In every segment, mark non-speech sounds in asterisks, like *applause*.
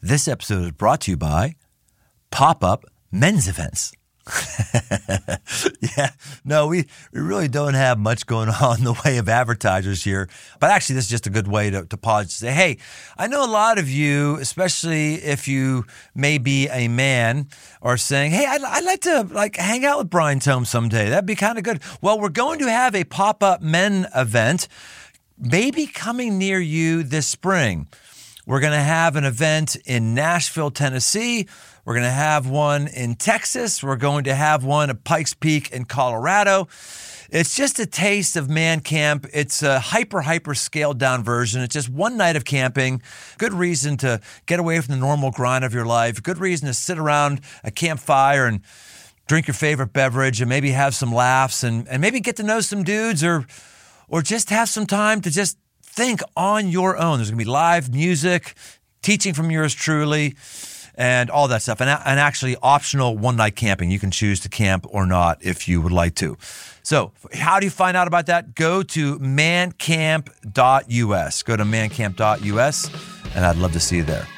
This episode is brought to you by Pop Up Men's Events. *laughs* yeah, no, we, we really don't have much going *laughs* on in the way of advertisers here. But actually, this is just a good way to, to pause and say, hey, I know a lot of you, especially if you may be a man, are saying, hey, I'd, I'd like to like hang out with Brian Tome someday. That'd be kind of good. Well, we're going to have a pop up men event, maybe coming near you this spring. We're going to have an event in Nashville, Tennessee. We're going to have one in Texas. We're going to have one at Pikes Peak in Colorado. It's just a taste of man camp. It's a hyper, hyper scaled down version. It's just one night of camping. Good reason to get away from the normal grind of your life. Good reason to sit around a campfire and drink your favorite beverage and maybe have some laughs and, and maybe get to know some dudes or or just have some time to just think on your own. There's going to be live music, teaching from yours truly, and all that stuff. And, and actually, optional one night camping. You can choose to camp or not if you would like to. So, how do you find out about that? Go to mancamp.us. Go to mancamp.us, and I'd love to see you there.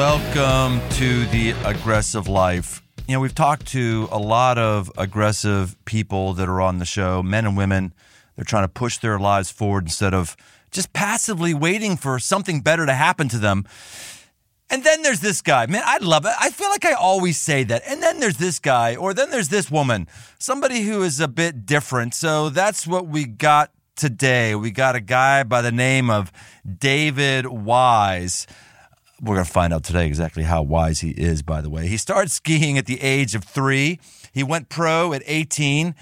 Welcome to the aggressive life. You know, we've talked to a lot of aggressive people that are on the show, men and women. They're trying to push their lives forward instead of just passively waiting for something better to happen to them. And then there's this guy. Man, I love it. I feel like I always say that. And then there's this guy, or then there's this woman, somebody who is a bit different. So that's what we got today. We got a guy by the name of David Wise. We're going to find out today exactly how wise he is, by the way. He started skiing at the age of three. He went pro at 18.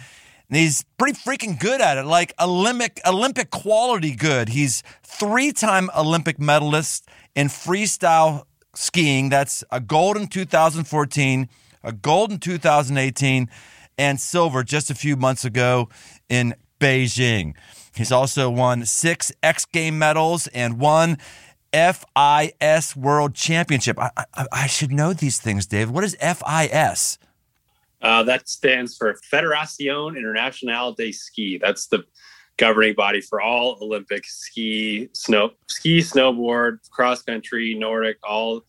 And he's pretty freaking good at it, like Olympic Olympic quality good. He's three-time Olympic medalist in freestyle skiing. That's a gold in 2014, a gold in 2018, and silver just a few months ago in Beijing. He's also won six X Game medals and one FIS World Championship. I, I, I, should know these things, Dave. What is FIS? Uh, that stands for Federación Internacional de Ski. That's the governing body for all Olympic ski, snow, ski, snowboard, cross country, Nordic, all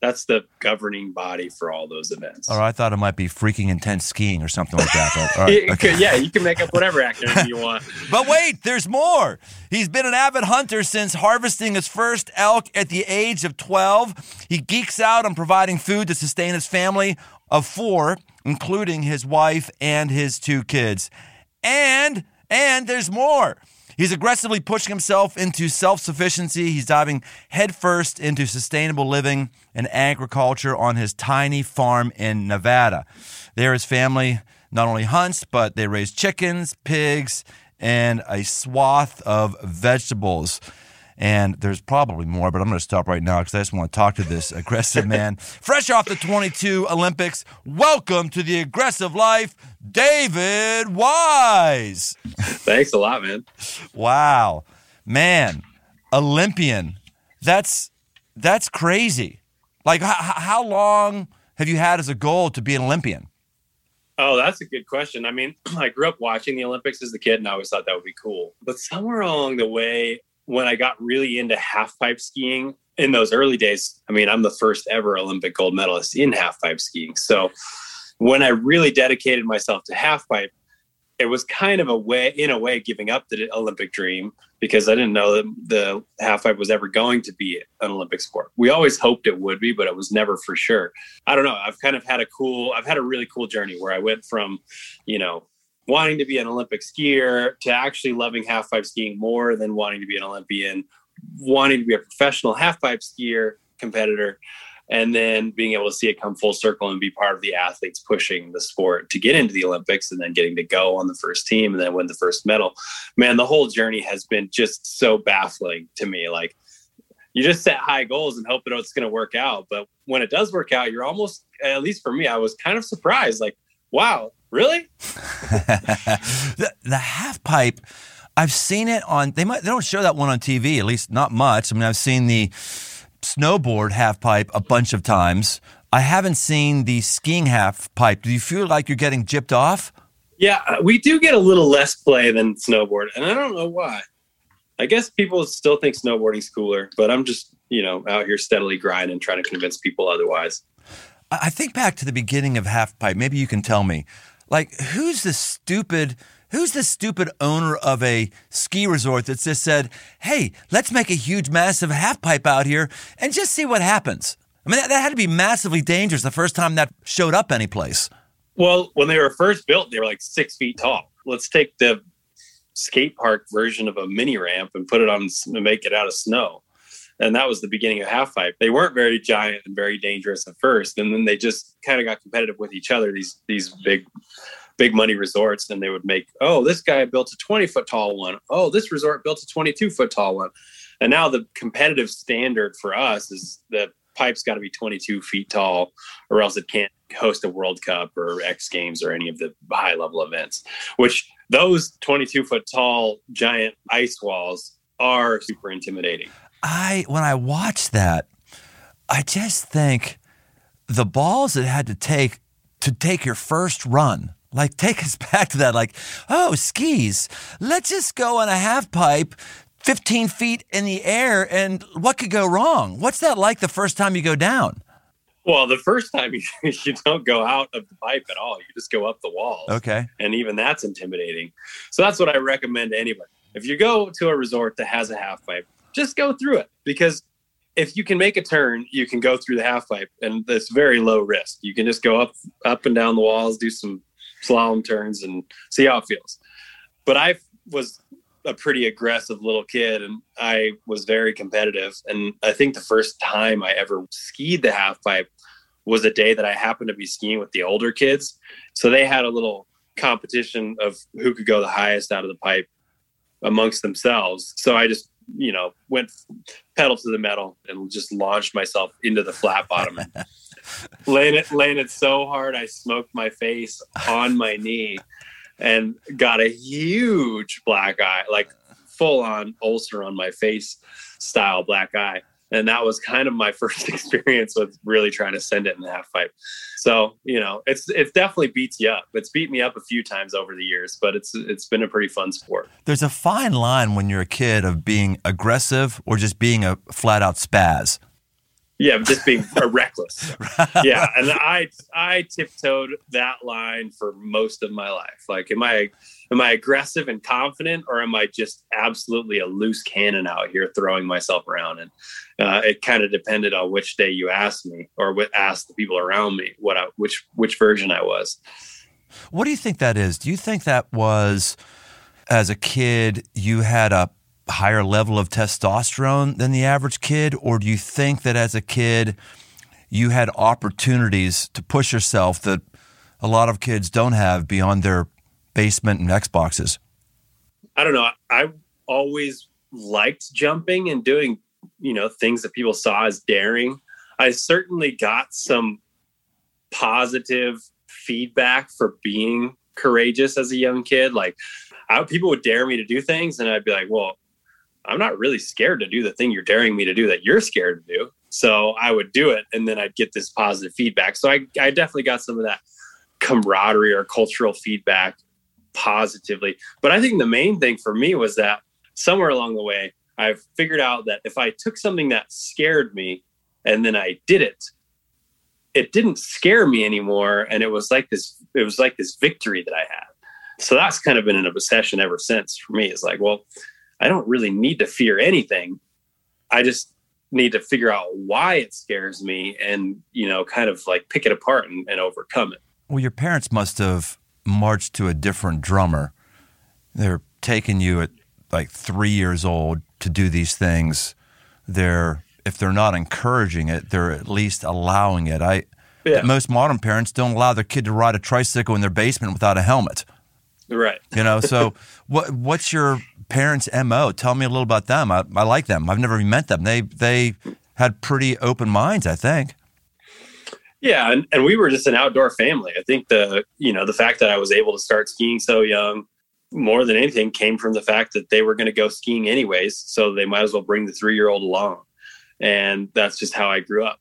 that's the governing body for all those events. Or I thought it might be freaking intense skiing or something like that. But, right, *laughs* okay. yeah, you can make up whatever activity you want. *laughs* but wait, there's more. He's been an avid hunter since harvesting his first elk at the age of 12. He geeks out on providing food to sustain his family of four, including his wife and his two kids. And and there's more. He's aggressively pushing himself into self sufficiency. He's diving headfirst into sustainable living and agriculture on his tiny farm in Nevada. There, his family not only hunts, but they raise chickens, pigs, and a swath of vegetables. And there's probably more, but I'm going to stop right now because I just want to talk to this aggressive *laughs* man. Fresh off the 22 Olympics, welcome to the aggressive life, David Wise. Thanks a lot, man. Wow. Man, Olympian. That's that's crazy. Like h- how long have you had as a goal to be an Olympian? Oh, that's a good question. I mean, *clears throat* I grew up watching the Olympics as a kid and I always thought that would be cool. But somewhere along the way, when I got really into half pipe skiing in those early days, I mean, I'm the first ever Olympic gold medalist in half pipe skiing. So when I really dedicated myself to half pipe, it was kind of a way, in a way, giving up the Olympic dream because I didn't know that the half pipe was ever going to be an Olympic sport. We always hoped it would be, but it was never for sure. I don't know. I've kind of had a cool, I've had a really cool journey where I went from, you know, wanting to be an Olympic skier to actually loving half pipe skiing more than wanting to be an Olympian, wanting to be a professional half pipe skier competitor, and then being able to see it come full circle and be part of the athletes pushing the sport to get into the Olympics and then getting to go on the first team and then win the first medal. Man, the whole journey has been just so baffling to me. Like, you just set high goals and hope that it's going to work out. But when it does work out, you're almost, at least for me, I was kind of surprised. Like, wow, Really? *laughs* the, the half pipe. I've seen it on. They might. They don't show that one on TV. At least not much. I mean, I've seen the snowboard half pipe a bunch of times. I haven't seen the skiing half pipe. Do you feel like you're getting gypped off? Yeah, uh, we do get a little less play than snowboard, and I don't know why. I guess people still think snowboarding's cooler, but I'm just, you know, out here steadily grinding, trying to convince people otherwise. I think back to the beginning of half pipe. Maybe you can tell me, like, who's the stupid Who's the stupid owner of a ski resort that just said, hey, let's make a huge, massive half pipe out here and just see what happens? I mean, that, that had to be massively dangerous the first time that showed up anyplace. Well, when they were first built, they were like six feet tall. Let's take the skate park version of a mini ramp and put it on and make it out of snow. And that was the beginning of half pipe. They weren't very giant and very dangerous at first, and then they just kind of got competitive with each other. These these big big money resorts and they would make oh this guy built a 20 foot tall one oh this resort built a 22 foot tall one and now the competitive standard for us is the pipe's got to be 22 feet tall or else it can't host a world cup or x games or any of the high level events which those 22 foot tall giant ice walls are super intimidating i when i watch that i just think the balls it had to take to take your first run like, take us *laughs* back to that. Like, oh, skis. Let's just go on a half pipe 15 feet in the air, and what could go wrong? What's that like the first time you go down? Well, the first time *laughs* you, you don't go out of the pipe at all. You just go up the walls. Okay. And even that's intimidating. So that's what I recommend to anybody. If you go to a resort that has a half pipe, just go through it because if you can make a turn, you can go through the half pipe and it's very low risk. You can just go up up and down the walls, do some slalom turns and see how it feels. But I was a pretty aggressive little kid and I was very competitive. And I think the first time I ever skied the half pipe was a day that I happened to be skiing with the older kids. So they had a little competition of who could go the highest out of the pipe amongst themselves. So I just, you know, went pedal to the metal and just launched myself into the flat bottom. *laughs* laying it laying it so hard I smoked my face on my knee and got a huge black eye, like full on ulcer on my face style black eye. And that was kind of my *laughs* first experience with really trying to send it in the half pipe. So, you know, it's it's definitely beats you up. It's beat me up a few times over the years, but it's it's been a pretty fun sport. There's a fine line when you're a kid of being aggressive or just being a flat out spaz. Yeah, just being reckless. *laughs* Yeah, and I I tiptoed that line for most of my life. Like, am I am I aggressive and confident, or am I just absolutely a loose cannon out here throwing myself around? And uh, it kind of depended on which day you asked me, or what asked the people around me what I, which which version I was. What do you think that is? Do you think that was as a kid you had a higher level of testosterone than the average kid? Or do you think that as a kid, you had opportunities to push yourself that a lot of kids don't have beyond their basement and Xboxes? I don't know. I always liked jumping and doing, you know, things that people saw as daring. I certainly got some positive feedback for being courageous as a young kid. Like, I, people would dare me to do things, and I'd be like, "Well, I'm not really scared to do the thing you're daring me to do that you're scared to do. So I would do it and then I'd get this positive feedback. So I, I definitely got some of that camaraderie or cultural feedback positively. But I think the main thing for me was that somewhere along the way, I've figured out that if I took something that scared me and then I did it, it didn't scare me anymore. And it was like this, it was like this victory that I had. So that's kind of been an obsession ever since for me. It's like, well, I don't really need to fear anything. I just need to figure out why it scares me and, you know, kind of like pick it apart and, and overcome it. Well, your parents must have marched to a different drummer. They're taking you at like three years old to do these things. They're, if they're not encouraging it, they're at least allowing it. I, yeah. most modern parents don't allow their kid to ride a tricycle in their basement without a helmet. Right. You know, so what what's your parents' mo? Tell me a little about them. I, I like them. I've never met them. They they had pretty open minds, I think. Yeah, and, and we were just an outdoor family. I think the you know the fact that I was able to start skiing so young, more than anything, came from the fact that they were going to go skiing anyways, so they might as well bring the three year old along, and that's just how I grew up.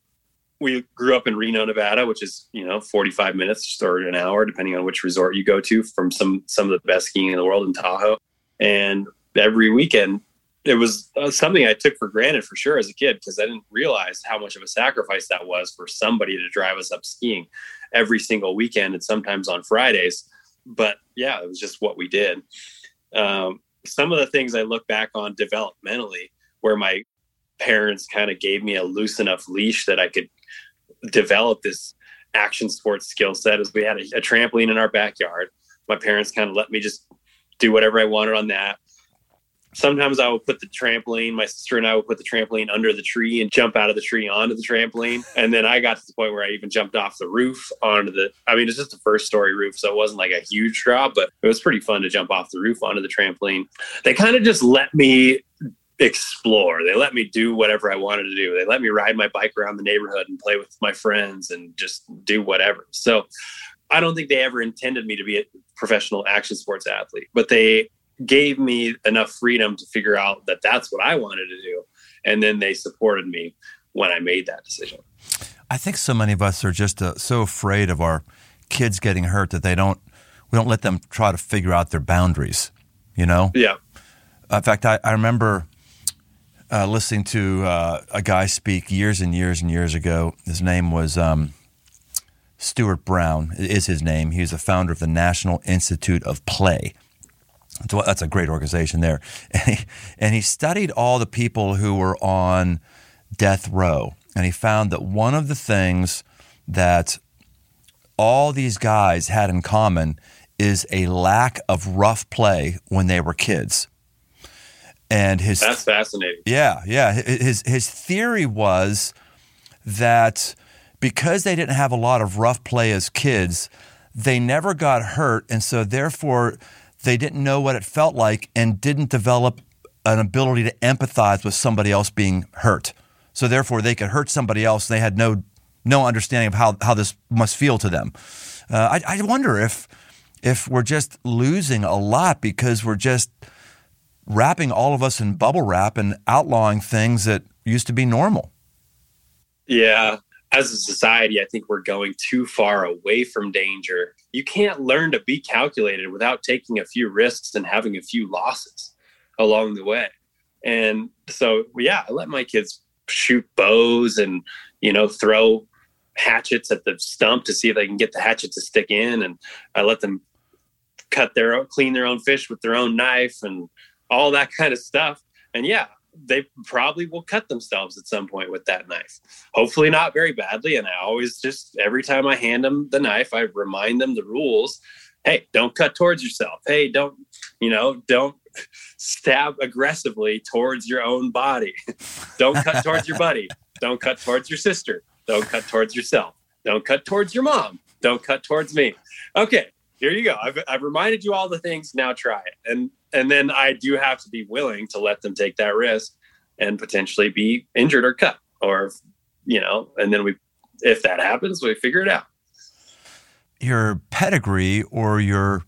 we grew up in Reno, Nevada, which is you know 45 minutes or an hour, depending on which resort you go to, from some some of the best skiing in the world in Tahoe. And every weekend, it was uh, something I took for granted for sure as a kid because I didn't realize how much of a sacrifice that was for somebody to drive us up skiing every single weekend and sometimes on Fridays. But yeah, it was just what we did. Um, some of the things I look back on developmentally, where my parents kind of gave me a loose enough leash that I could develop this action sports skill set, is we had a, a trampoline in our backyard. My parents kind of let me just do whatever I wanted on that sometimes I would put the trampoline, my sister and I would put the trampoline under the tree and jump out of the tree onto the trampoline. And then I got to the point where I even jumped off the roof onto the, I mean, it's just a first story roof. So it wasn't like a huge drop, but it was pretty fun to jump off the roof onto the trampoline. They kind of just let me explore. They let me do whatever I wanted to do. They let me ride my bike around the neighborhood and play with my friends and just do whatever. So I don't think they ever intended me to be a professional action sports athlete, but they gave me enough freedom to figure out that that's what I wanted to do. And then they supported me when I made that decision. I think so many of us are just uh, so afraid of our kids getting hurt that they don't we don't let them try to figure out their boundaries. You know? Yeah. In fact, I, I remember uh, listening to uh, a guy speak years and years and years ago. His name was um, Stuart Brown. Is his name? He was the founder of the National Institute of Play. So that's a great organization there. *laughs* And he, and he studied all the people who were on death row. And he found that one of the things that all these guys had in common is a lack of rough play when they were kids. And his That's fascinating. Yeah, yeah. His his theory was that because they didn't have a lot of rough play as kids, they never got hurt and so therefore they didn't know what it felt like and didn't develop an ability to empathize with somebody else being hurt. So therefore, they could hurt somebody else. and They had no no understanding of how, how this must feel to them. Uh, I, I wonder if if we're just losing a lot because we're just wrapping all of us in bubble wrap and outlawing things that used to be normal. Yeah, as a society, I think we're going too far away from danger. You can't learn to be calculated without taking a few risks and having a few losses along the way. And so, yeah, I let my kids shoot bows and, you know, throw hatchets at the stump to see if they can get the hatchet to stick in. And I let them cut their own, clean their own fish with their own knife and all that kind of stuff. And yeah, they probably will cut themselves at some point with that knife. Hopefully, not very badly. And I always just, every time I hand them the knife, I remind them the rules. Hey, don't cut towards yourself. Hey, don't, you know, don't stab aggressively towards your own body. *laughs* don't cut towards your buddy. Don't cut towards your sister. Don't cut towards yourself. Don't cut towards your mom. Don't cut towards me. Okay, here you go. I've, I've reminded you all the things. Now try it. And and then I do have to be willing to let them take that risk and potentially be injured or cut or you know. And then we, if that happens, we figure it out. Your pedigree or your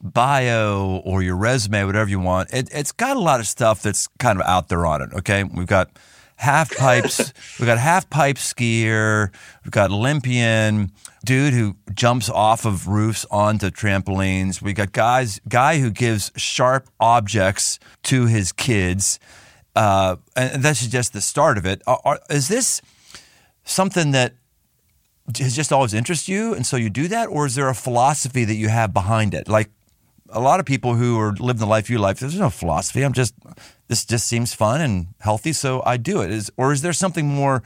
bio or your resume, whatever you want, it, it's got a lot of stuff that's kind of out there on it. Okay, we've got half pipes. we got half pipe skier. We've got Olympian dude who jumps off of roofs onto trampolines. We got guys guy who gives sharp objects to his kids. Uh, and that's just the start of it. Are, are, is this something that has just always interested you, and so you do that, or is there a philosophy that you have behind it? Like a lot of people who are living the life you life, there's no philosophy. I'm just this just seems fun and healthy, so I do it. Is or is there something more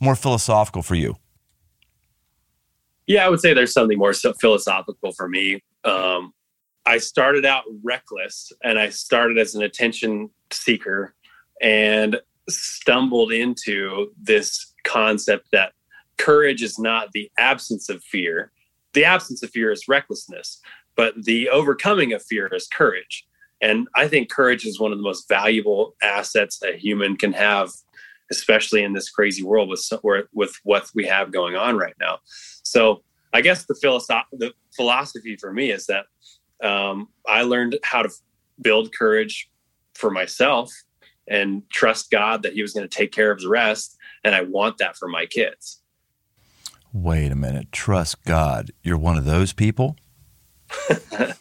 more philosophical for you? Yeah, I would say there's something more philosophical for me. Um, I started out reckless, and I started as an attention seeker, and stumbled into this concept that courage is not the absence of fear. The absence of fear is recklessness, but the overcoming of fear is courage. And I think courage is one of the most valuable assets a human can have, especially in this crazy world with with what we have going on right now. So I guess the philosoph- the philosophy for me is that um, I learned how to build courage for myself and trust God that He was going to take care of the rest. And I want that for my kids. Wait a minute. Trust God. You're one of those people? *laughs*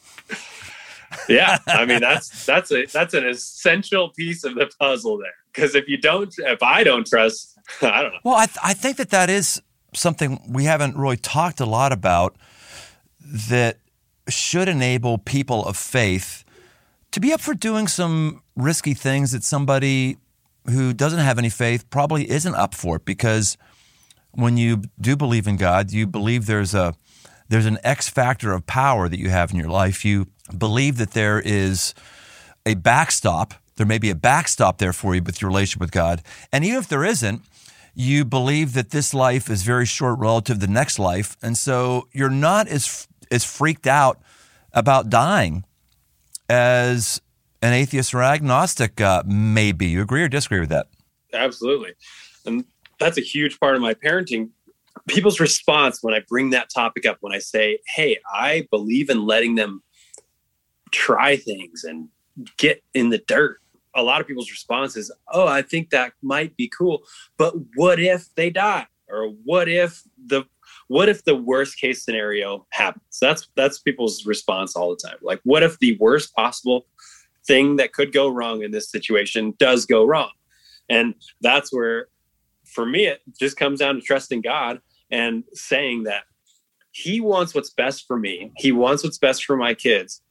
yeah, I mean that's that's a that's an essential piece of the puzzle there. Because if you don't, if I don't trust, *laughs* I don't know. Well, I th- I think that that is something we haven't really talked a lot about that should enable people of faith to be up for doing some risky things that somebody who doesn't have any faith probably isn't up for because when you do believe in God, you believe there's a there's an X factor of power that you have in your life. You believe that there is a backstop. There may be a backstop there for you with your relationship with God. And even if there isn't, you believe that this life is very short relative to the next life. And so you're not as, as freaked out about dying as an atheist or agnostic uh, may be. You agree or disagree with that? Absolutely. And that's a huge part of my parenting people's response when I bring that topic up, when I say, Hey, I believe in letting them try things and get in the dirt. A lot of people's response is, Oh, I think that might be cool. But what if they die? Or what if the what if the worst case scenario happens? That's that's people's response all the time. Like, what if the worst possible thing that could go wrong in this situation does go wrong? And that's where for me it just comes down to trusting God and saying that he wants what's best for me. He wants what's best for my kids.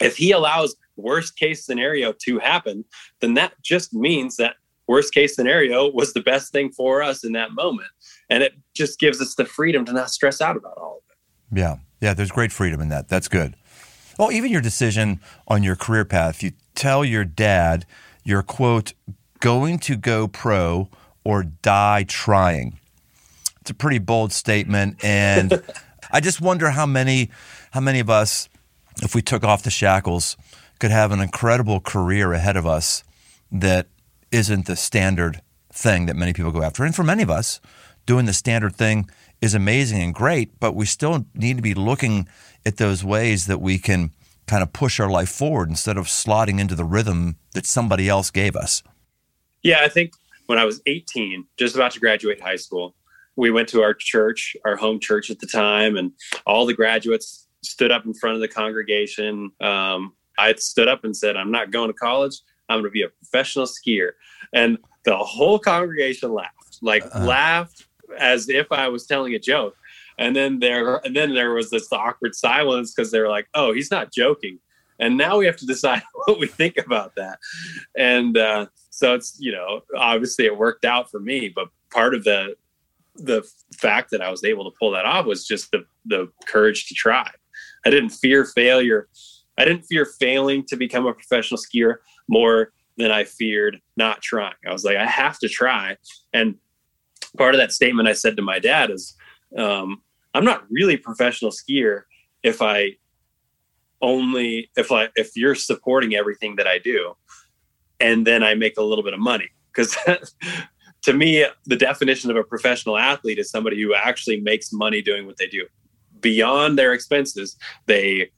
If he allows worst case scenario to happen, then that just means that worst case scenario was the best thing for us in that moment. And it just gives us the freedom to not stress out about all of it. Yeah. Yeah. There's great freedom in that. That's good. Well, even your decision on your career path, you tell your dad you're, quote, going to go pro or die trying. It's a pretty bold statement, and *laughs* I just wonder how many how many of us, if we took off the shackles, could have an incredible career ahead of us that isn't the standard thing that many people go after. And for many of us, doing the standard thing is amazing and great, but we still need to be looking at those ways that we can kind of push our life forward instead of slotting into the rhythm that somebody else gave us. Yeah, I think when I was 18, just about to graduate high school, we went to our church, our home church at the time, and all the graduates stood up in front of the congregation. Um, I stood up and said, I'm not going to college. I'm going to be a professional skier. And the whole congregation laughed, like uh-huh. laughed as if I was telling a joke. And then there, and then there was this awkward silence because they were like, "Oh, he's not joking." And now we have to decide *laughs* what we think about that. And uh, so it's you know, obviously it worked out for me, but part of the the fact that I was able to pull that off was just the the courage to try. I didn't fear failure. I didn't fear failing to become a professional skier more than I feared not trying. I was like, I have to try. And part of that statement I said to my dad is, um, I'm not really a professional skier if I only if I if you're supporting everything that I do, and then I make a little bit of money because *laughs* to me, the definition of a professional athlete is somebody who actually makes money doing what they do. Beyond their expenses, they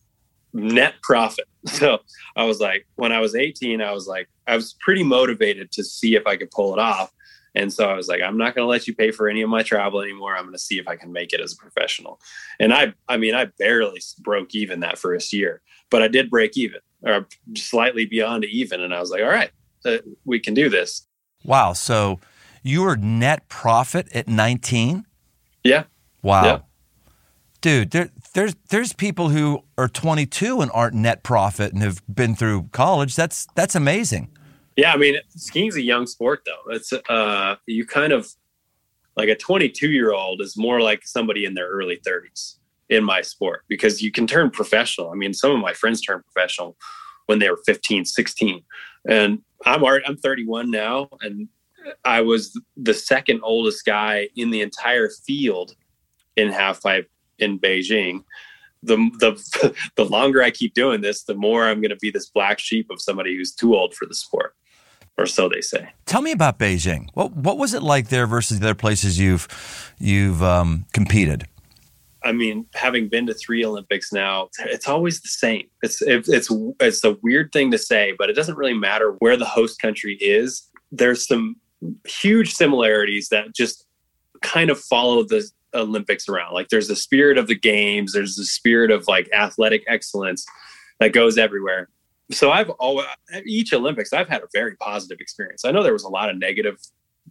net profit. *laughs* So I was like, when I was 18, I was like, I was pretty motivated to see if I could pull it off. And so I was like, I'm not going to let you pay for any of my travel anymore. I'm going to see if I can make it as a professional. And I, I mean, I barely broke even that first year, but I did break even or slightly beyond even. And I was like, all right, uh, we can do this. Wow. So you were net profit at 19? Yeah. Wow. Yeah. Dude, there, there's there's people who are 22 and aren't net profit and have been through college. That's that's amazing. Yeah, I mean, skiing's a young sport though. It's uh you kind of like a 22 year old is more like somebody in their early 30s in my sport because you can turn professional. I mean, some of my friends turned professional when they were 15, 16. And I'm already, I'm 31 now and I was the second oldest guy in the entire field in half pipe in Beijing. The the *laughs* the longer I keep doing this, the more I'm going to be this black sheep of somebody who's too old for the sport, or so they say. Tell me about Beijing. What what was it like there versus the other places you've you've um, competed? I mean, having been to three Olympics now, it's always the same. It's it's it's a weird thing to say, but it doesn't really matter where the host country is. There's some huge similarities that just kind of follow the Olympics around. Like there's the spirit of the games, there's the spirit of like athletic excellence that goes everywhere. So I've always each Olympics I've had a very positive experience. I know there was a lot of negative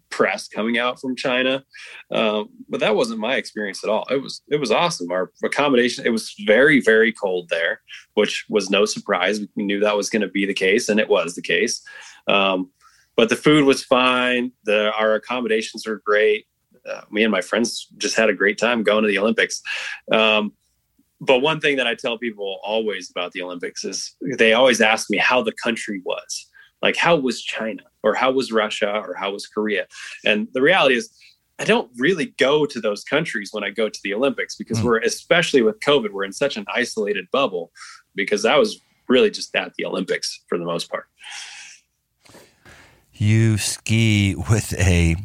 press coming out from China, um, but that wasn't my experience at all. It was it was awesome. Our accommodation it was very very cold there, which was no surprise. We knew that was going to be the case, and it was the case. Um, but the food was fine. The our accommodations were great. Uh, me and my friends just had a great time going to the Olympics. Um, but one thing that I tell people always about the Olympics is they always ask me how the country was. Like, how was China or how was Russia or how was Korea? And the reality is, I don't really go to those countries when I go to the Olympics because mm. we're, especially with COVID, we're in such an isolated bubble because I was really just at the Olympics for the most part. You ski with a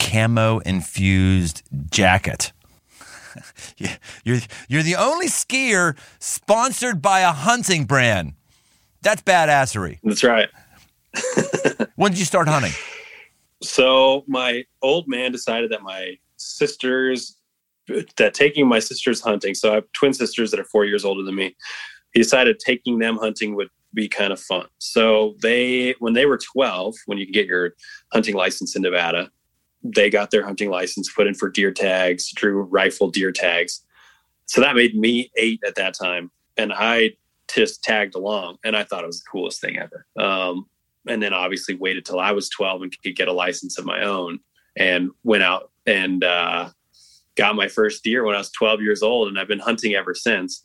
camo infused jacket. *laughs* you're, you're the only skier sponsored by a hunting brand. That's badassery. That's right. *laughs* when did you start hunting? So my old man decided that my sisters that taking my sisters hunting. So I have twin sisters that are four years older than me. He decided taking them hunting would be kind of fun. So they, when they were 12, when you can get your hunting license in Nevada, they got their hunting license, put in for deer tags, drew rifle deer tags. So that made me eight at that time. And I just tagged along and I thought it was the coolest thing ever. Um, and then obviously waited till I was 12 and could get a license of my own and went out and uh, got my first deer when I was 12 years old. And I've been hunting ever since.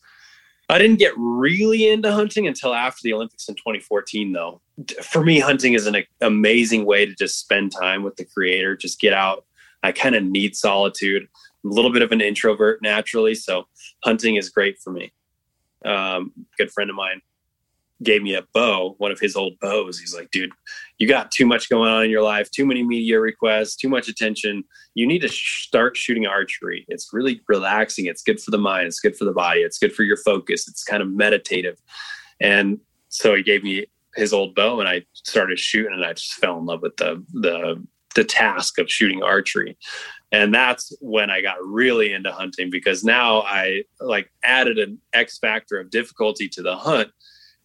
I didn't get really into hunting until after the Olympics in 2014, though. For me, hunting is an amazing way to just spend time with the creator, just get out. I kind of need solitude. I'm a little bit of an introvert naturally, so hunting is great for me. Um, good friend of mine gave me a bow, one of his old bows. He's like, dude, you got too much going on in your life, too many media requests, too much attention. You need to sh- start shooting archery. It's really relaxing. It's good for the mind. It's good for the body. It's good for your focus. It's kind of meditative. And so he gave me his old bow and I started shooting and I just fell in love with the, the, the task of shooting archery. And that's when I got really into hunting because now I like added an X factor of difficulty to the hunt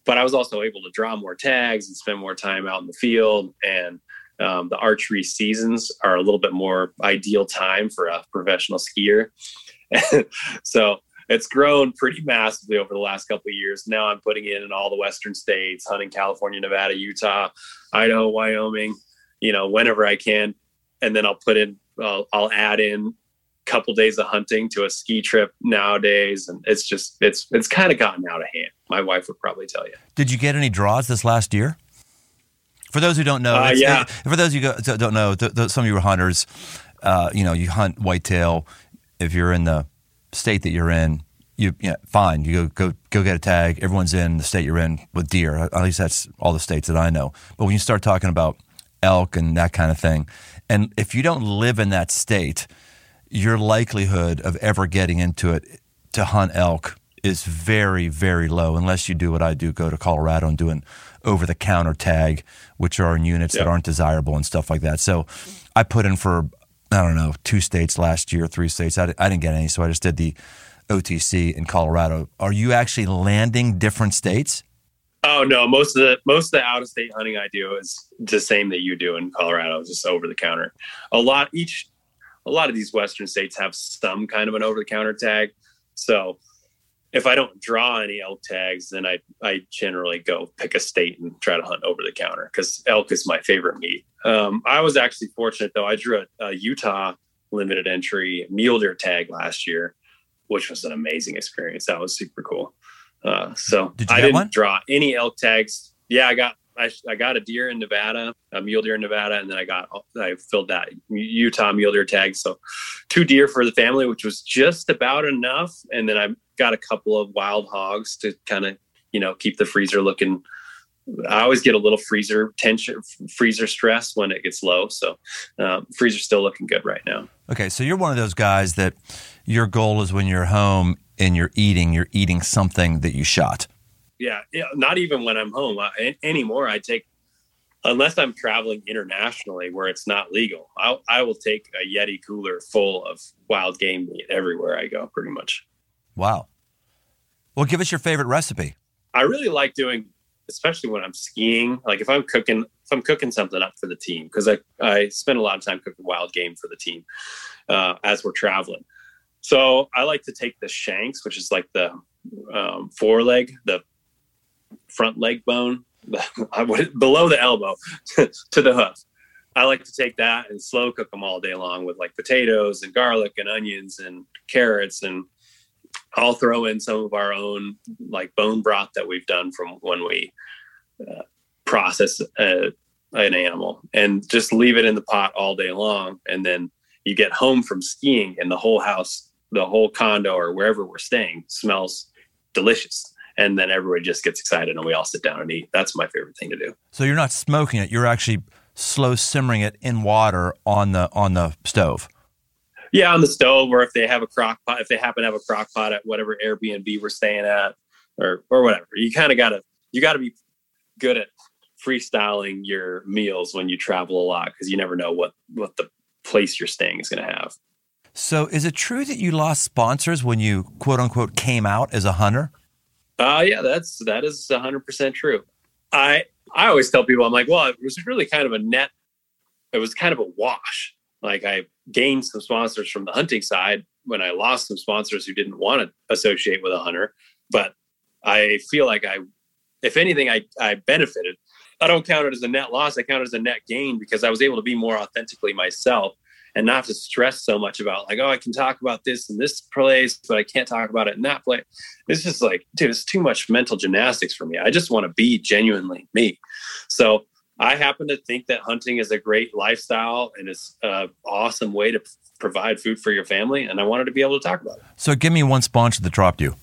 but I was also able to draw more tags and spend more time out in the field. And um, the archery seasons are a little bit more ideal time for a professional skier. *laughs* so it's grown pretty massively over the last couple of years. Now I'm putting in in all the western states, hunting California, Nevada, Utah, Idaho, Wyoming, you know, whenever I can. And then I'll put in, I'll, I'll add in couple days of hunting to a ski trip nowadays and it's just it's it's kind of gotten out of hand. My wife would probably tell you. Did you get any draws this last year? For those who don't know uh, yeah. It, for those who don't know th- th- some of you are hunters. Uh, you know you hunt whitetail. If you're in the state that you're in you yeah, fine. You go go go get a tag. Everyone's in the state you're in with deer. At least that's all the states that i know. But when you start talking about elk and that kind of thing and if you don't live in that state your likelihood of ever getting into it to hunt elk is very, very low unless you do what I do, go to Colorado and do an over the counter tag, which are in units that aren't desirable and stuff like that. So I put in for, I don't know, two states last year, three states. I, I didn't get any, so I just did the OTC in Colorado. Are you actually landing different states? Oh no, most of the most of the out of state hunting I do is the same that you do in Colorado, just over the counter. A lot each a lot of these Western states have some kind of an over the counter tag. So if I don't draw any elk tags, then I, I generally go pick a state and try to hunt over the counter because elk is my favorite meat. Um, I was actually fortunate though. I drew a, a, Utah limited entry mule deer tag last year, which was an amazing experience. That was super cool. Uh, so Did I didn't one? draw any elk tags. Yeah, I got I, I got a deer in Nevada, a mule deer in Nevada, and then I got I filled that Utah mule deer tag. So two deer for the family, which was just about enough. And then I got a couple of wild hogs to kind of you know keep the freezer looking. I always get a little freezer tension, freezer stress when it gets low. So um, freezer's still looking good right now. Okay, so you're one of those guys that your goal is when you're home and you're eating, you're eating something that you shot. Yeah, yeah not even when I'm home I, anymore. I take unless I'm traveling internationally where it's not legal. I'll, I will take a Yeti cooler full of wild game meat everywhere I go, pretty much. Wow. Well, give us your favorite recipe. I really like doing, especially when I'm skiing. Like if I'm cooking, if I'm cooking something up for the team, because I I spend a lot of time cooking wild game for the team uh, as we're traveling. So I like to take the shanks, which is like the um, foreleg, the front leg bone, *laughs* below the elbow *laughs* to the hoof. I like to take that and slow cook them all day long with like potatoes and garlic and onions and carrots and I'll throw in some of our own like bone broth that we've done from when we uh, process a, uh, an animal and just leave it in the pot all day long. And then you get home from skiing and the whole house, the whole condo or wherever we're staying smells delicious. And then everybody just gets excited and we all sit down and eat. That's my favorite thing to do. So you're not smoking it. You're actually slow simmering it in water on the, on the stove. Yeah, on the stove, or if they have a crock pot, if they happen to have a crock pot at whatever Airbnb we're staying at, or or whatever. You kind of gotta you gotta be good at freestyling your meals when you travel a lot because you never know what what the place you're staying is going to have. So, is it true that you lost sponsors when you quote unquote came out as a hunter? Uh yeah, that's that is hundred percent true. I I always tell people I'm like, well, it was really kind of a net. It was kind of a wash. Like I gained some sponsors from the hunting side when I lost some sponsors who didn't want to associate with a hunter. But I feel like I, if anything, I, I benefited. I don't count it as a net loss. I count it as a net gain because I was able to be more authentically myself and not to stress so much about like, oh, I can talk about this in this place, but I can't talk about it in that place. It's just like, dude, it's too much mental gymnastics for me. I just want to be genuinely me. So I happen to think that hunting is a great lifestyle and it's an awesome way to provide food for your family. And I wanted to be able to talk about it. So give me one sponsor that dropped you.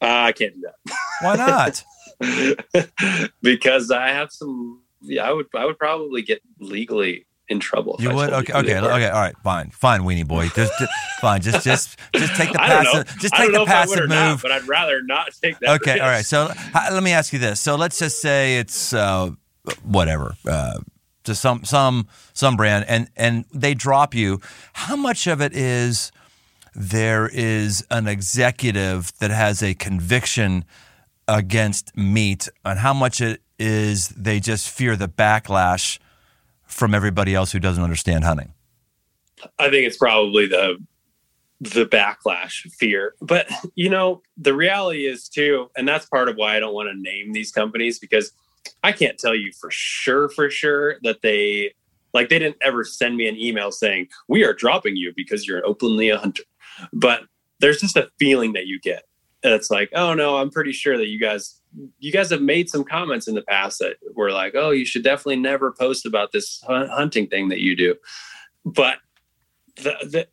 Uh, I can't do that. Why not? *laughs* *laughs* because I have some. Yeah, I would. I would probably get legally in trouble. You would? Okay. Okay. Okay. All right. Fine. Fine, weenie boy. Just, just fine. Just, just, just take the *laughs* passive. Just take the passive move. Not, but I'd rather not take that. Okay. Risk. All right. So let me ask you this. So let's just say it's uh, whatever uh, to some some some brand, and and they drop you. How much of it is there is an executive that has a conviction against meat, and how much it is they just fear the backlash from everybody else who doesn't understand hunting? I think it's probably the the backlash fear. But you know, the reality is too, and that's part of why I don't want to name these companies because I can't tell you for sure, for sure that they like they didn't ever send me an email saying we are dropping you because you're openly a hunter. But there's just a feeling that you get. And it's like, oh no, I'm pretty sure that you guys you guys have made some comments in the past that were like, oh, you should definitely never post about this hunting thing that you do. But the, the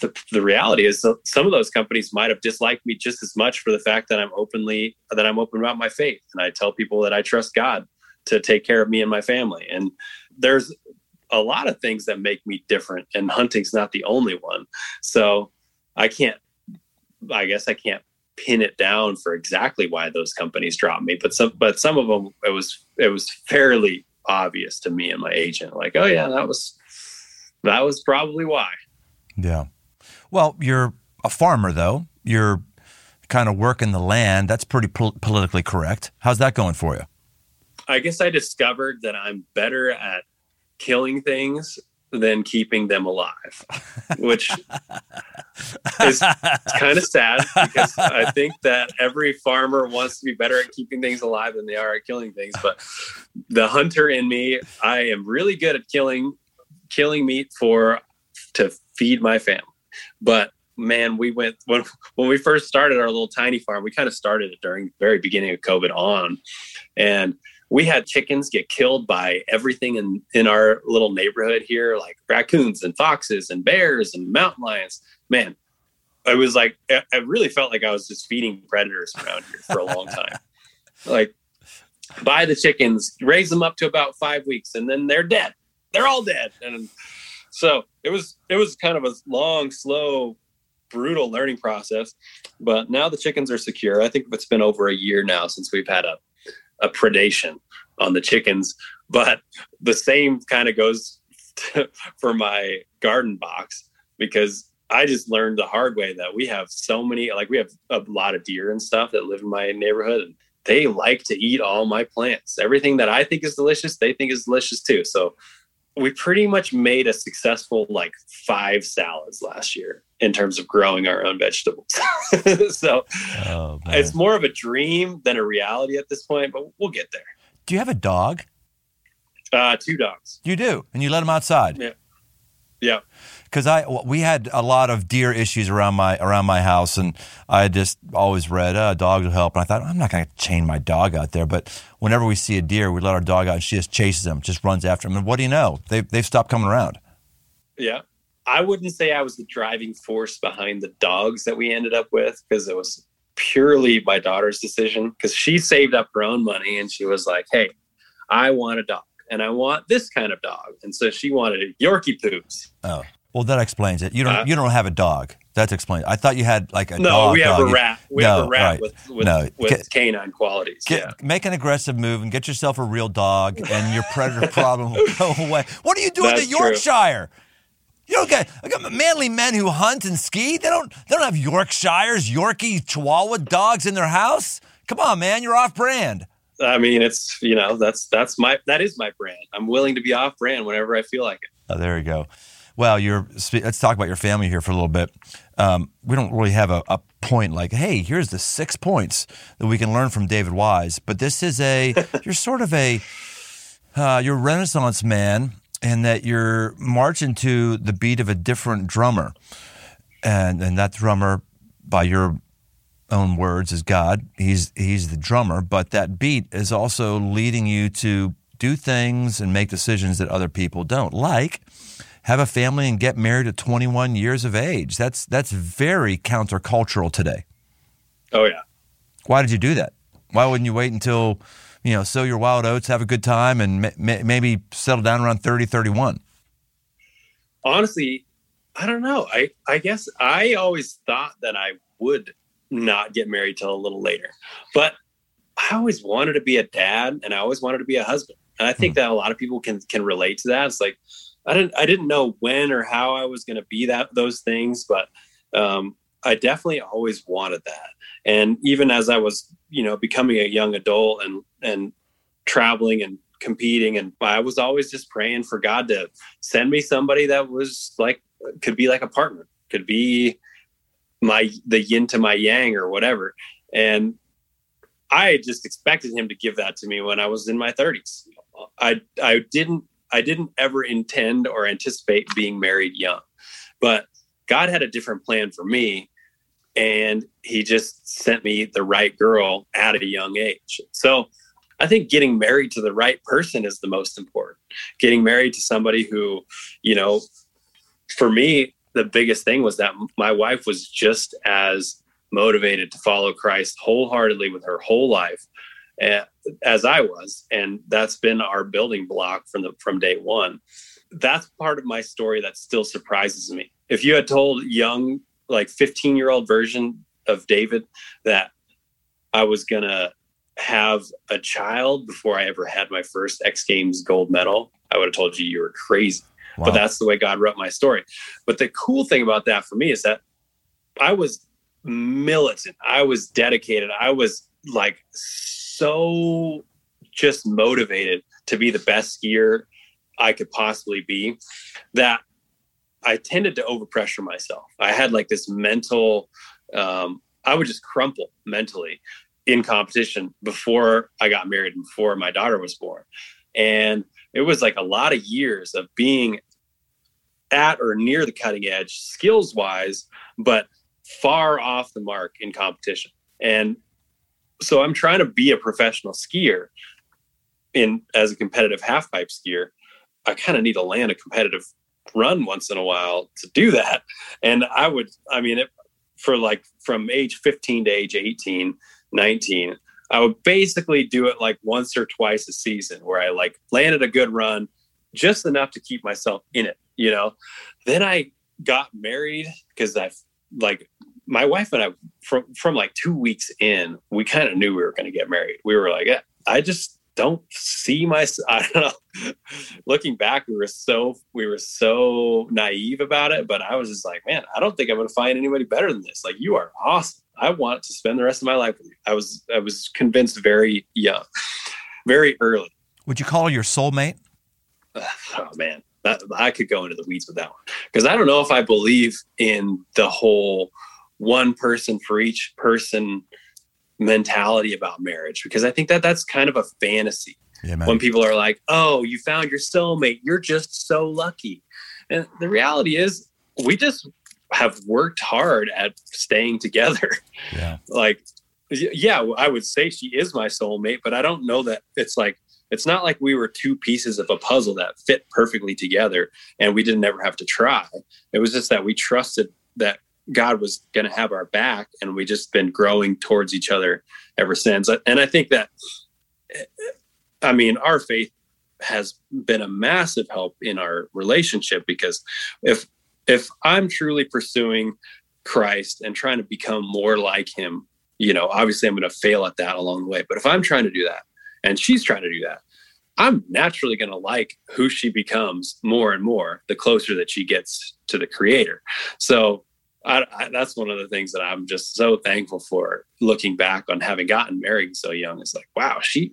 the, the reality is some of those companies might have disliked me just as much for the fact that I'm openly that I'm open about my faith and I tell people that I trust God to take care of me and my family. And there's a lot of things that make me different and hunting's not the only one. So I can't I guess I can't pin it down for exactly why those companies dropped me, but some but some of them it was it was fairly obvious to me and my agent like, "Oh yeah, that was that was probably why." Yeah. Well, you're a farmer, though. You're kind of working the land. That's pretty pol- politically correct. How's that going for you? I guess I discovered that I'm better at killing things than keeping them alive, which is kind of sad because I think that every farmer wants to be better at keeping things alive than they are at killing things. But the hunter in me, I am really good at killing killing meat for to feed my family. But man, we went when when we first started our little tiny farm. We kind of started it during the very beginning of COVID on, and we had chickens get killed by everything in in our little neighborhood here, like raccoons and foxes and bears and mountain lions. Man, I was like, I really felt like I was just feeding predators around here for a long time. *laughs* like, buy the chickens, raise them up to about five weeks, and then they're dead. They're all dead, and so it was it was kind of a long, slow brutal learning process. But now the chickens are secure. I think it's been over a year now since we've had a, a predation on the chickens. But the same kind of goes to, for my garden box because I just learned the hard way that we have so many, like we have a lot of deer and stuff that live in my neighborhood. And they like to eat all my plants. Everything that I think is delicious, they think is delicious too. So we pretty much made a successful like five salads last year in terms of growing our own vegetables. *laughs* so oh, it's more of a dream than a reality at this point, but we'll get there. Do you have a dog? Uh, two dogs. You do, and you let them outside. Yeah. Yeah. Because I we had a lot of deer issues around my around my house, and I just always read uh, dogs will help. And I thought I'm not going to chain my dog out there, but whenever we see a deer, we let our dog out, and she just chases them, just runs after them. And what do you know? They they've stopped coming around. Yeah, I wouldn't say I was the driving force behind the dogs that we ended up with because it was purely my daughter's decision because she saved up her own money and she was like, "Hey, I want a dog." and I want this kind of dog. And so she wanted Yorkie poos. Oh, well, that explains it. You don't uh, you don't have a dog. That explains. I thought you had like a no. Dog, we have dog. a rat. We no, have a rat right. with with, no. with get, canine qualities. Get, yeah. Make an aggressive move and get yourself a real dog, and your predator *laughs* problem will go away. What are you doing in Yorkshire? True. You don't get I got manly men who hunt and ski. They don't they don't have Yorkshires, Yorkie, Chihuahua dogs in their house. Come on, man, you're off brand. I mean, it's you know that's that's my that is my brand. I'm willing to be off brand whenever I feel like it. Oh, there you go. Well, you're let's talk about your family here for a little bit. Um, we don't really have a, a, point like, hey, here's the six points that we can learn from David Wise. But this is a *laughs* you're sort of a uh, you're a Renaissance man, and that you're marching to the beat of a different drummer, and and that drummer, by your own words is God. He's he's the drummer, but that beat is also leading you to do things and make decisions that other people don't. Like have a family and get married at 21 years of age. That's that's very countercultural today. Oh yeah. Why did you do that? Why wouldn't you wait until, you know, sow your wild oats, have a good time and maybe settle down around 30, 31? Honestly, I don't know. I I guess I always thought that I would not get married till a little later. But I always wanted to be a dad and I always wanted to be a husband. And I think mm. that a lot of people can can relate to that. It's like I didn't I didn't know when or how I was going to be that those things, but um, I definitely always wanted that. And even as I was, you know, becoming a young adult and and traveling and competing and I was always just praying for God to send me somebody that was like could be like a partner, could be my the yin to my yang or whatever. And I just expected him to give that to me when I was in my 30s. I I didn't I didn't ever intend or anticipate being married young. But God had a different plan for me and he just sent me the right girl at a young age. So I think getting married to the right person is the most important. Getting married to somebody who, you know, for me, the biggest thing was that my wife was just as motivated to follow Christ wholeheartedly with her whole life eh, as I was, and that's been our building block from the from day one. That's part of my story that still surprises me. If you had told young, like 15 year old version of David that I was gonna have a child before I ever had my first X Games gold medal, I would have told you you were crazy. Wow. But that's the way God wrote my story. But the cool thing about that for me is that I was militant. I was dedicated. I was like so just motivated to be the best skier I could possibly be that I tended to overpressure myself. I had like this mental, um, I would just crumple mentally in competition before I got married and before my daughter was born. And it was like a lot of years of being at or near the cutting edge skills wise, but far off the mark in competition. And so I'm trying to be a professional skier in as a competitive half pipe skier. I kind of need to land a competitive run once in a while to do that. And I would, I mean, it, for like from age 15 to age 18, 19, I would basically do it like once or twice a season where I like landed a good run just enough to keep myself in it, you know. Then I got married because I like my wife and I from from like two weeks in, we kind of knew we were going to get married. We were like, yeah, I just don't see my. *laughs* I don't know. Looking back, we were so we were so naive about it, but I was just like, man, I don't think I'm going to find anybody better than this. Like, you are awesome. I want to spend the rest of my life with you. I was I was convinced very young, very early. Would you call her your soulmate? Oh man, that, I could go into the weeds with that one because I don't know if I believe in the whole one person for each person mentality about marriage because I think that that's kind of a fantasy. Yeah, when people are like, "Oh, you found your soulmate. You're just so lucky." And the reality is, we just have worked hard at staying together. Yeah. *laughs* like yeah, I would say she is my soulmate, but I don't know that it's like it's not like we were two pieces of a puzzle that fit perfectly together and we didn't ever have to try. It was just that we trusted that God was going to have our back, and we just been growing towards each other ever since. And I think that, I mean, our faith has been a massive help in our relationship because if if I'm truly pursuing Christ and trying to become more like Him, you know, obviously I'm going to fail at that along the way. But if I'm trying to do that, and she's trying to do that, I'm naturally going to like who she becomes more and more the closer that she gets to the Creator. So I, I, that's one of the things that I'm just so thankful for looking back on having gotten married so young. It's like, wow, she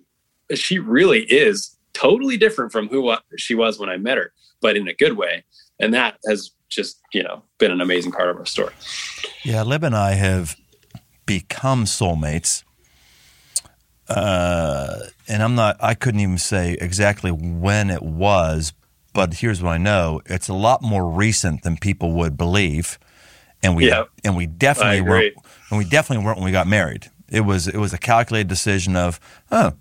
she really is totally different from who she was when I met her, but in a good way. And that has just, you know, been an amazing part of our story. Yeah, Lib and I have become soulmates. Uh, and I'm not, I couldn't even say exactly when it was, but here's what I know it's a lot more recent than people would believe and we yep. and we definitely weren't and we definitely weren't when we got married. It was it was a calculated decision of oh,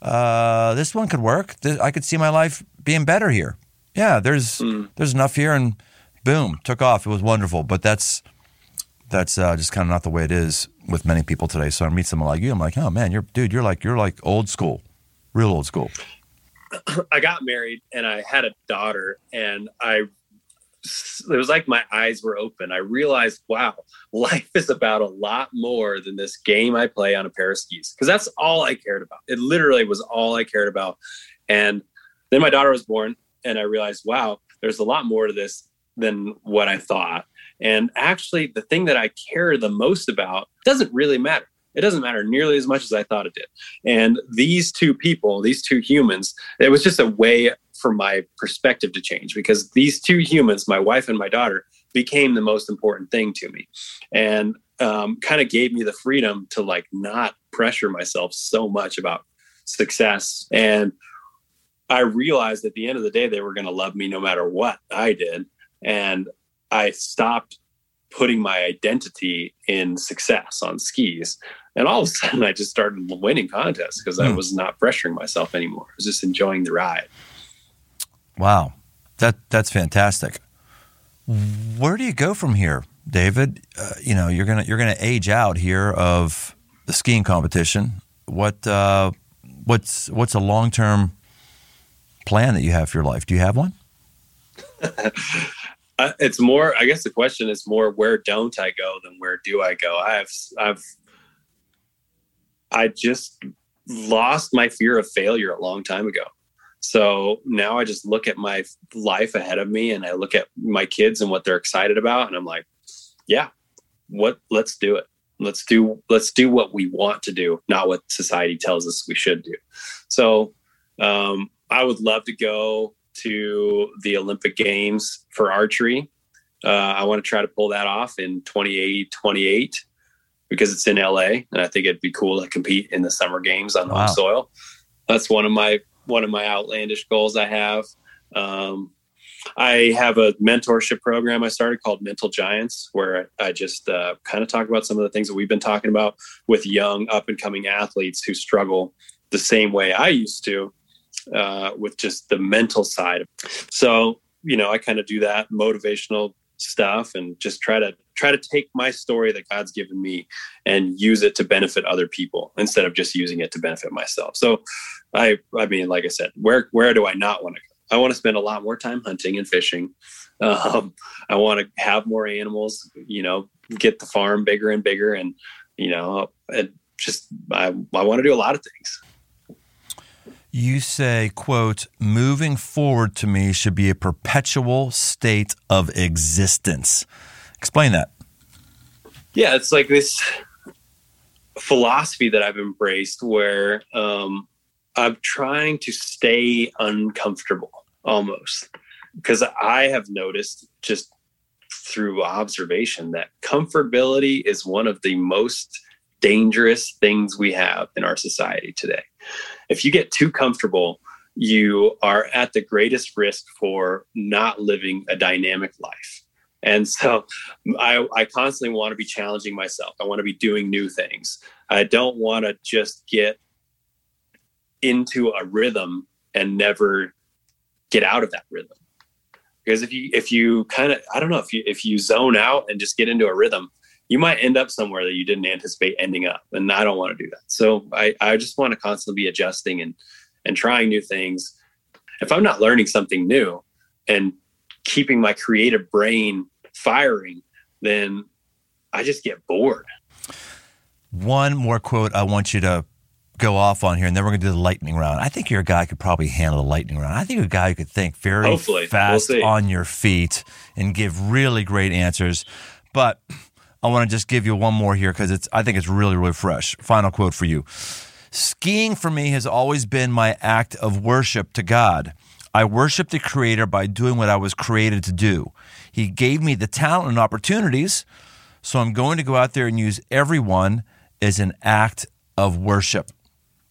uh, this one could work. I could see my life being better here. Yeah, there's mm. there's enough here, and boom, took off. It was wonderful. But that's that's uh, just kind of not the way it is with many people today. So I meet someone like you, I'm like, oh man, you're dude, you're like you're like old school, real old school. *clears throat* I got married and I had a daughter, and I it was like my eyes were open. I realized, wow, *laughs* life is about a lot more than this game I play on a pair of skis. Because that's all I cared about. It literally was all I cared about. And then my daughter was born, and I realized, wow, there's a lot more to this than what I thought. And actually, the thing that I care the most about doesn't really matter. It doesn't matter nearly as much as I thought it did. And these two people, these two humans, it was just a way for my perspective to change because these two humans, my wife and my daughter, became the most important thing to me. And um, kind of gave me the freedom to like not pressure myself so much about success. And I realized at the end of the day, they were going to love me no matter what I did. And I stopped putting my identity in success on skis. And all of a sudden, I just started winning contests because mm. I hmm. was not pressuring myself anymore. I was just enjoying the ride. Wow, that that's fantastic. Where do you go from here, David? Uh, you know, you're gonna you're gonna age out here of the skiing competition. What uh, what's what's a long term plan that you have for your life? Do you have one? *laughs* uh, it's more. I guess the question is more: where don't I go than where do I go? I've I've I just lost my fear of failure a long time ago. So now I just look at my life ahead of me and I look at my kids and what they're excited about and I'm like, yeah, what let's do it. Let's do let's do what we want to do, not what society tells us we should do. So um, I would love to go to the Olympic Games for archery. Uh, I want to try to pull that off in 28, 28 because it's in LA and I think it'd be cool to compete in the summer games on wow. home soil. That's one of my one of my outlandish goals I have. Um, I have a mentorship program I started called Mental Giants, where I just uh, kind of talk about some of the things that we've been talking about with young up and coming athletes who struggle the same way I used to uh, with just the mental side. So, you know, I kind of do that motivational stuff and just try to try to take my story that God's given me and use it to benefit other people instead of just using it to benefit myself. So I I mean like I said, where where do I not want to go? I want to spend a lot more time hunting and fishing. *laughs* Um, I want to have more animals, you know, get the farm bigger and bigger. And, you know, it just, I, I want to do a lot of things. You say, quote, moving forward to me should be a perpetual state of existence. Explain that. Yeah, it's like this philosophy that I've embraced where um, I'm trying to stay uncomfortable almost because I have noticed just through observation that comfortability is one of the most dangerous things we have in our society today. If you get too comfortable, you are at the greatest risk for not living a dynamic life. And so I, I constantly want to be challenging myself. I want to be doing new things. I don't want to just get into a rhythm and never get out of that rhythm. Because if you if you kind of I don't know if you if you zone out and just get into a rhythm, you might end up somewhere that you didn't anticipate ending up. And I don't want to do that. So I, I just want to constantly be adjusting and and trying new things. If I'm not learning something new and keeping my creative brain firing, then I just get bored. One more quote I want you to go off on here, and then we're going to do the lightning round. I think you're a guy who could probably handle the lightning round. I think you're a guy who could think very Hopefully. fast We'll on your feet and give really great answers. But I want to just give you one more here because it's I think it's really really fresh. Final quote for you. Skiing for me has always been my act of worship to God. I worship the Creator by doing what I was created to do. He gave me the talent and opportunities, so I'm going to go out there and use everyone as an act of worship.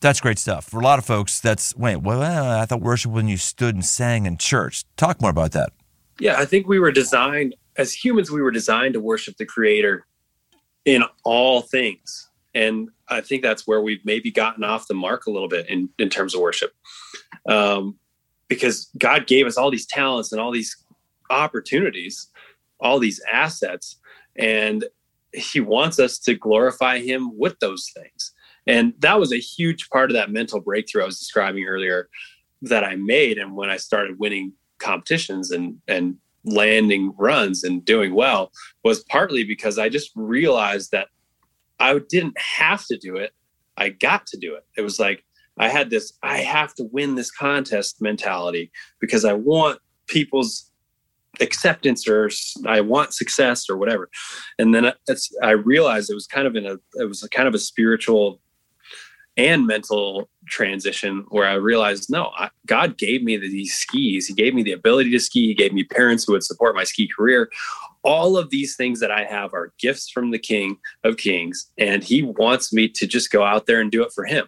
That's great stuff. For a lot of folks, that's wait, well, I thought worship when you stood and sang in church. Talk more about that. Yeah, I think we were designed as humans, we were designed to worship the creator in all things. And I think that's where we've maybe gotten off the mark a little bit in, in terms of worship. Um, because God gave us all these talents and all these opportunities, all these assets, and He wants us to glorify Him with those things. And that was a huge part of that mental breakthrough I was describing earlier that I made. And when I started winning competitions and and landing runs and doing well was partly because I just realized that I didn't have to do it. I got to do it. It was like I had this I have to win this contest mentality because I want people's acceptance or I want success or whatever. And then I realized it was kind of in a it was kind of a spiritual and mental transition where I realized, no, I, God gave me these skis. He gave me the ability to ski. He gave me parents who would support my ski career. All of these things that I have are gifts from the King of Kings, and He wants me to just go out there and do it for Him.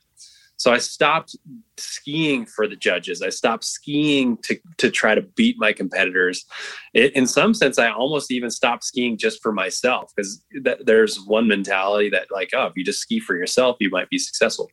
So I stopped skiing for the judges. I stopped skiing to to try to beat my competitors. It, in some sense, I almost even stopped skiing just for myself because th- there's one mentality that like, oh, if you just ski for yourself, you might be successful.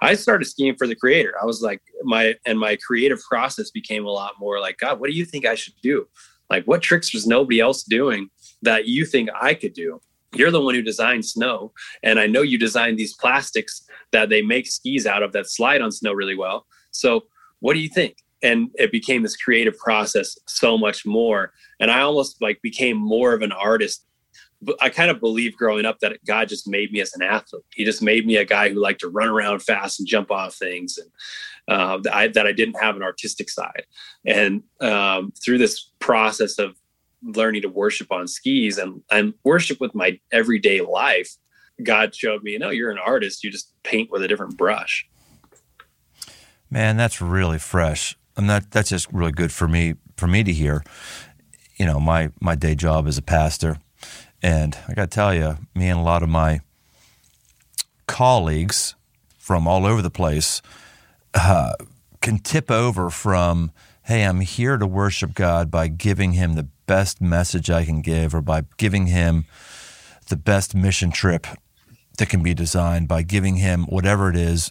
I started skiing for the creator. I was like, my and my creative process became a lot more like, God, what do you think I should do? Like, what tricks was nobody else doing that you think I could do? You're the one who designed snow and i know you designed these plastics that they make skis out of that slide on snow really well. So what do you think? And it became this creative process so much more and i almost like became more of an artist. I kind of believe growing up that god just made me as an athlete. He just made me a guy who liked to run around fast and jump off things and uh, that, I, that I didn't have an artistic side. And um, through this process of learning to worship on skis and and worship with my everyday life god showed me no you're an artist you just paint with a different brush Man, that's really fresh. And that that's just really good for me for me to hear. You know, my my day job as a pastor. And I got to tell you, me and a lot of my colleagues from all over the place uh, can tip over from, hey, I'm here to worship God by giving him the best message I can give or by giving him the best mission trip that can be designed, by giving him whatever it is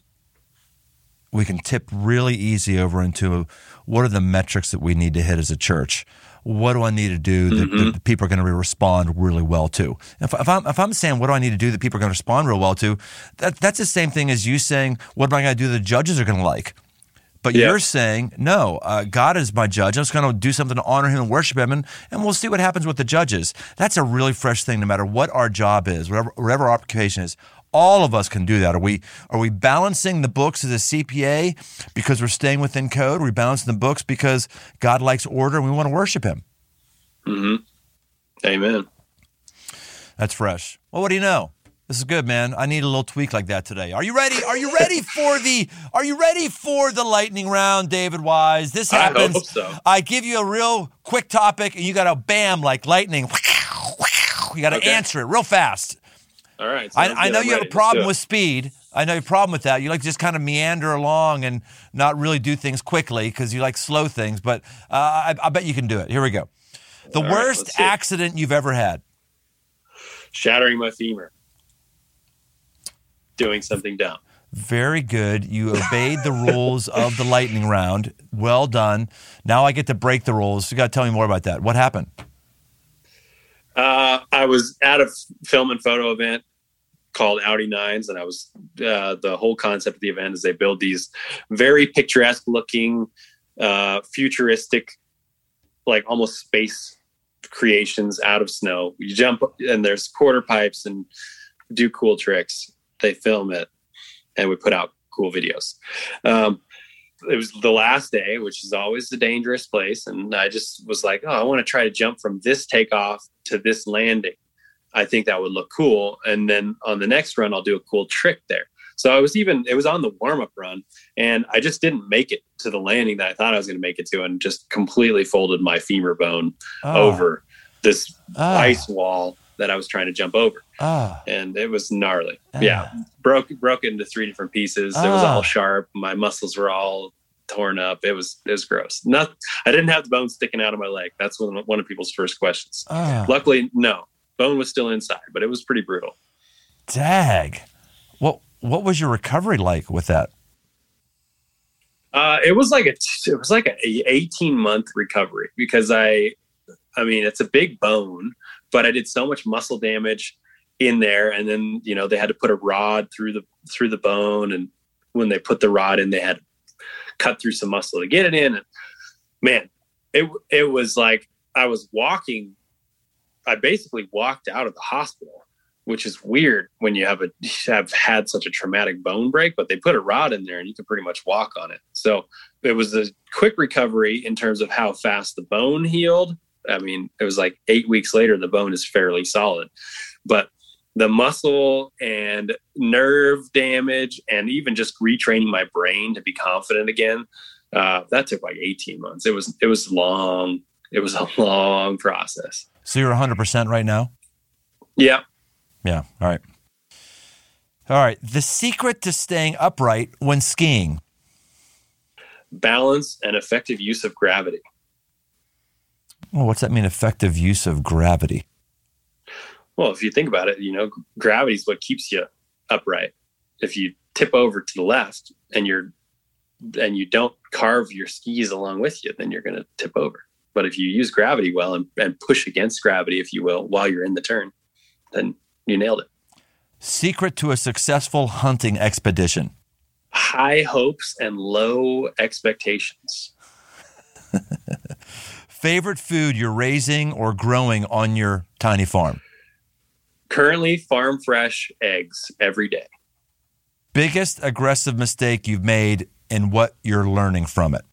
we can tip really easy over into what are the metrics that we need to hit as a church? What do I need to do that, mm-hmm. that people are going to respond really well to? If, if, I'm, if I'm saying what do I need to do that people are going to respond real well to, that, that's the same thing as you saying what am I going to do that the judges are going to like? But Yeah. you're saying, no, uh, God is my judge. I'm just going to do something to honor him and worship him, and, and we'll see what happens with the judges. That's a really fresh thing, no matter what our job is, whatever, whatever our occupation is. All of us can do that. Are we are we balancing the books as a CPA because we're staying within code? Are we balancing the books because God likes order and we want to worship him? hmm Amen. That's fresh. Well, what do you know? This is good, man. I need a little tweak like that today. Are you ready? Are you ready for the Are you ready for the lightning round, David Wise? This I happens. hope so. I give you a real quick topic and you got to bam like lightning. You got to Okay. answer it real fast. All right. I, I know I'm you have a problem with speed. I know you have a problem with that. You like to just kind of meander along and not really do things quickly because you like slow things. But uh, I, I bet you can do it. Here we go. The All right, worst let's accident you've ever had. shattering my femur. Doing something dumb. Very good. You obeyed the rules of the lightning round. Well done. Now I get to break the rules. You got to tell me more about that. What happened? Uh, I was at a film and photo event called Audi Nines, and I was uh, the whole concept of the event is they build these very picturesque looking, uh, futuristic, like almost space creations out of snow. You jump and there's quarter pipes and do cool tricks. They film it, and we put out cool videos. Um, it was the last day, which is always a dangerous place. And I just was like, oh, I want to try to jump from this takeoff to this landing. I think that would look cool. And then on the next run, I'll do a cool trick there. So I was even, it was on the warm up run, and I just didn't make it to the landing that I thought I was going to make it to, and just completely folded my femur bone Oh, over this ah, ice wall that I was trying to jump over. ah, And it was gnarly. ah. Yeah broke broke into three different pieces. It was Ah. all sharp. My muscles were all torn up. It was it was gross. Not I didn't have the bone sticking out of my leg. That's one of, one of people's first questions. ah. Luckily, no. Bone was still inside, but it was pretty brutal. Dag. What What was your recovery like with that? Uh, it was like a it was like a 18 month recovery because I I mean it's a big bone, but I did so much muscle damage in there, and then you know they had to put a rod through the through the bone, and when they put the rod in, they had to cut through some muscle to get it in. And man, it it was like I was walking. I basically walked out of the hospital, which is weird when you have a have had such a traumatic bone break. But they put a rod in there, and you can pretty much walk on it. So it was a quick recovery in terms of how fast the bone healed. I mean, it was like eight weeks later, the bone is fairly solid, but the muscle and nerve damage, and even just retraining my brain to be confident again, uh, that took like 18 months. It was it was long. It was a *laughs* long process. So you're 100 percent right now. Yeah. Yeah. All right. All right. The secret to staying upright when skiing. Balance and effective use of gravity. Well, what's that mean? Effective use of gravity. Well, if you think about it, you know, gravity is what keeps you upright. If you tip over to the left and you're and you don't carve your skis along with you, then you're going to tip over. But if you use gravity well and, and push against gravity, if you will, while you're in the turn, then you nailed it. Secret to a successful hunting expedition. High hopes and low expectations. Favorite food you're raising or growing on your tiny farm. Currently, farm fresh eggs every day. Biggest aggressive mistake you've made and what you're learning from it.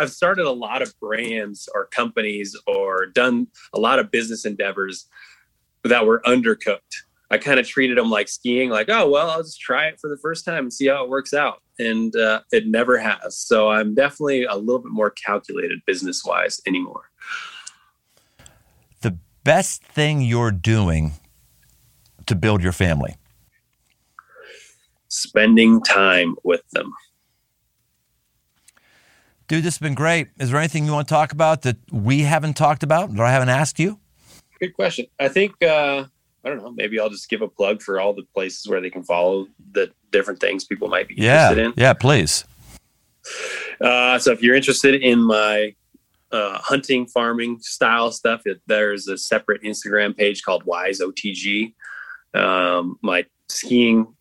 I've started a lot of brands or companies or done a lot of business endeavors that were undercooked. I kind of treated them like skiing, like, oh, well, I'll just try it for the first time and see how it works out. And uh, it never has. So I'm definitely a little bit more calculated business wise anymore. The best thing you're doing to build your family. Spending time with them. Dude, this has been great. Is there anything you want to talk about that we haven't talked about that I haven't asked you? Good question. I think, uh, I don't know, maybe I'll just give a plug for all the places where they can follow the different things people might be interested in. Yeah, please. Uh, so if you're interested in my uh, hunting, farming style stuff, it, there's a separate Instagram page called Wise OTG. Um, my skiing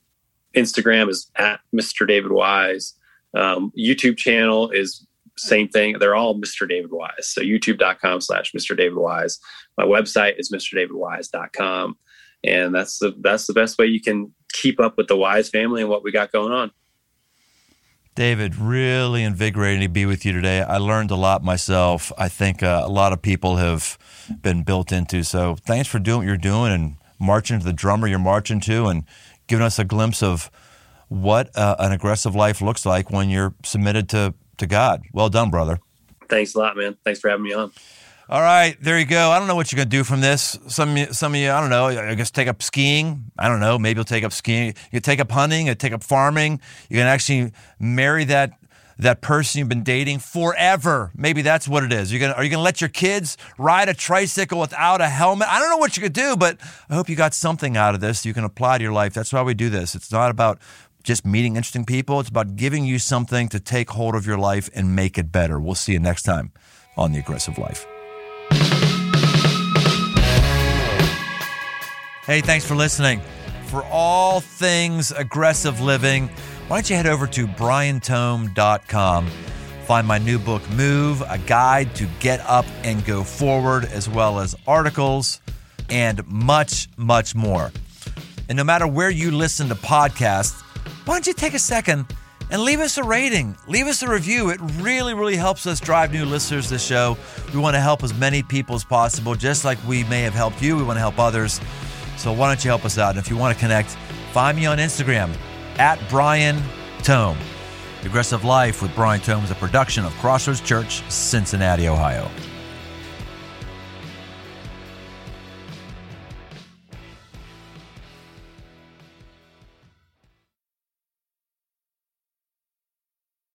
Instagram is at Mr. David Wise. Um, YouTube channel is same thing. They're all Mr. David Wise. So youtube.com slash Mr. David Wise. My website is MrDavidWise.com. And that's the that's the best way you can keep up with the Wise family and what we got going on. David, really invigorating to be with you today. I learned a lot myself. I think uh, a lot of people have been built into. So thanks for doing what you're doing and marching to the drummer you're marching to and giving us a glimpse of what uh, an aggressive life looks like when you're submitted to, to God. Well done, brother. Thanks a lot, man. Thanks for having me on. All right, there you go. I don't know what you're going to do from this. Some some of you, I don't know. I guess take up skiing. I don't know. Maybe you'll take up skiing. You take up hunting. You take up farming. You can actually marry that that person you've been dating forever. Maybe that's what it is. You're gonna are you gonna let your kids ride a tricycle without a helmet? I don't know what you could do, but I hope you got something out of this you can apply to your life. That's why we do this. It's not about just meeting interesting people. It's about giving you something to take hold of your life and make it better. We'll see you next time on The Aggressive Life. Hey, thanks for listening. For all things aggressive living, why don't you head over to briantome.com. Find my new book, Move, a guide to get up and go forward, as well as articles and much, much more. And no matter where you listen to podcasts, why don't you take a second and leave us a rating, leave us a review. It really, really helps us drive new listeners to the show. We want to help as many people as possible, just like we may have helped you. We want to help others. So why don't you help us out? And if you want to connect, find me on Instagram at Brian Tome. Aggressive Life with Brian Tome is a production of Crossroads Church, Cincinnati, Ohio.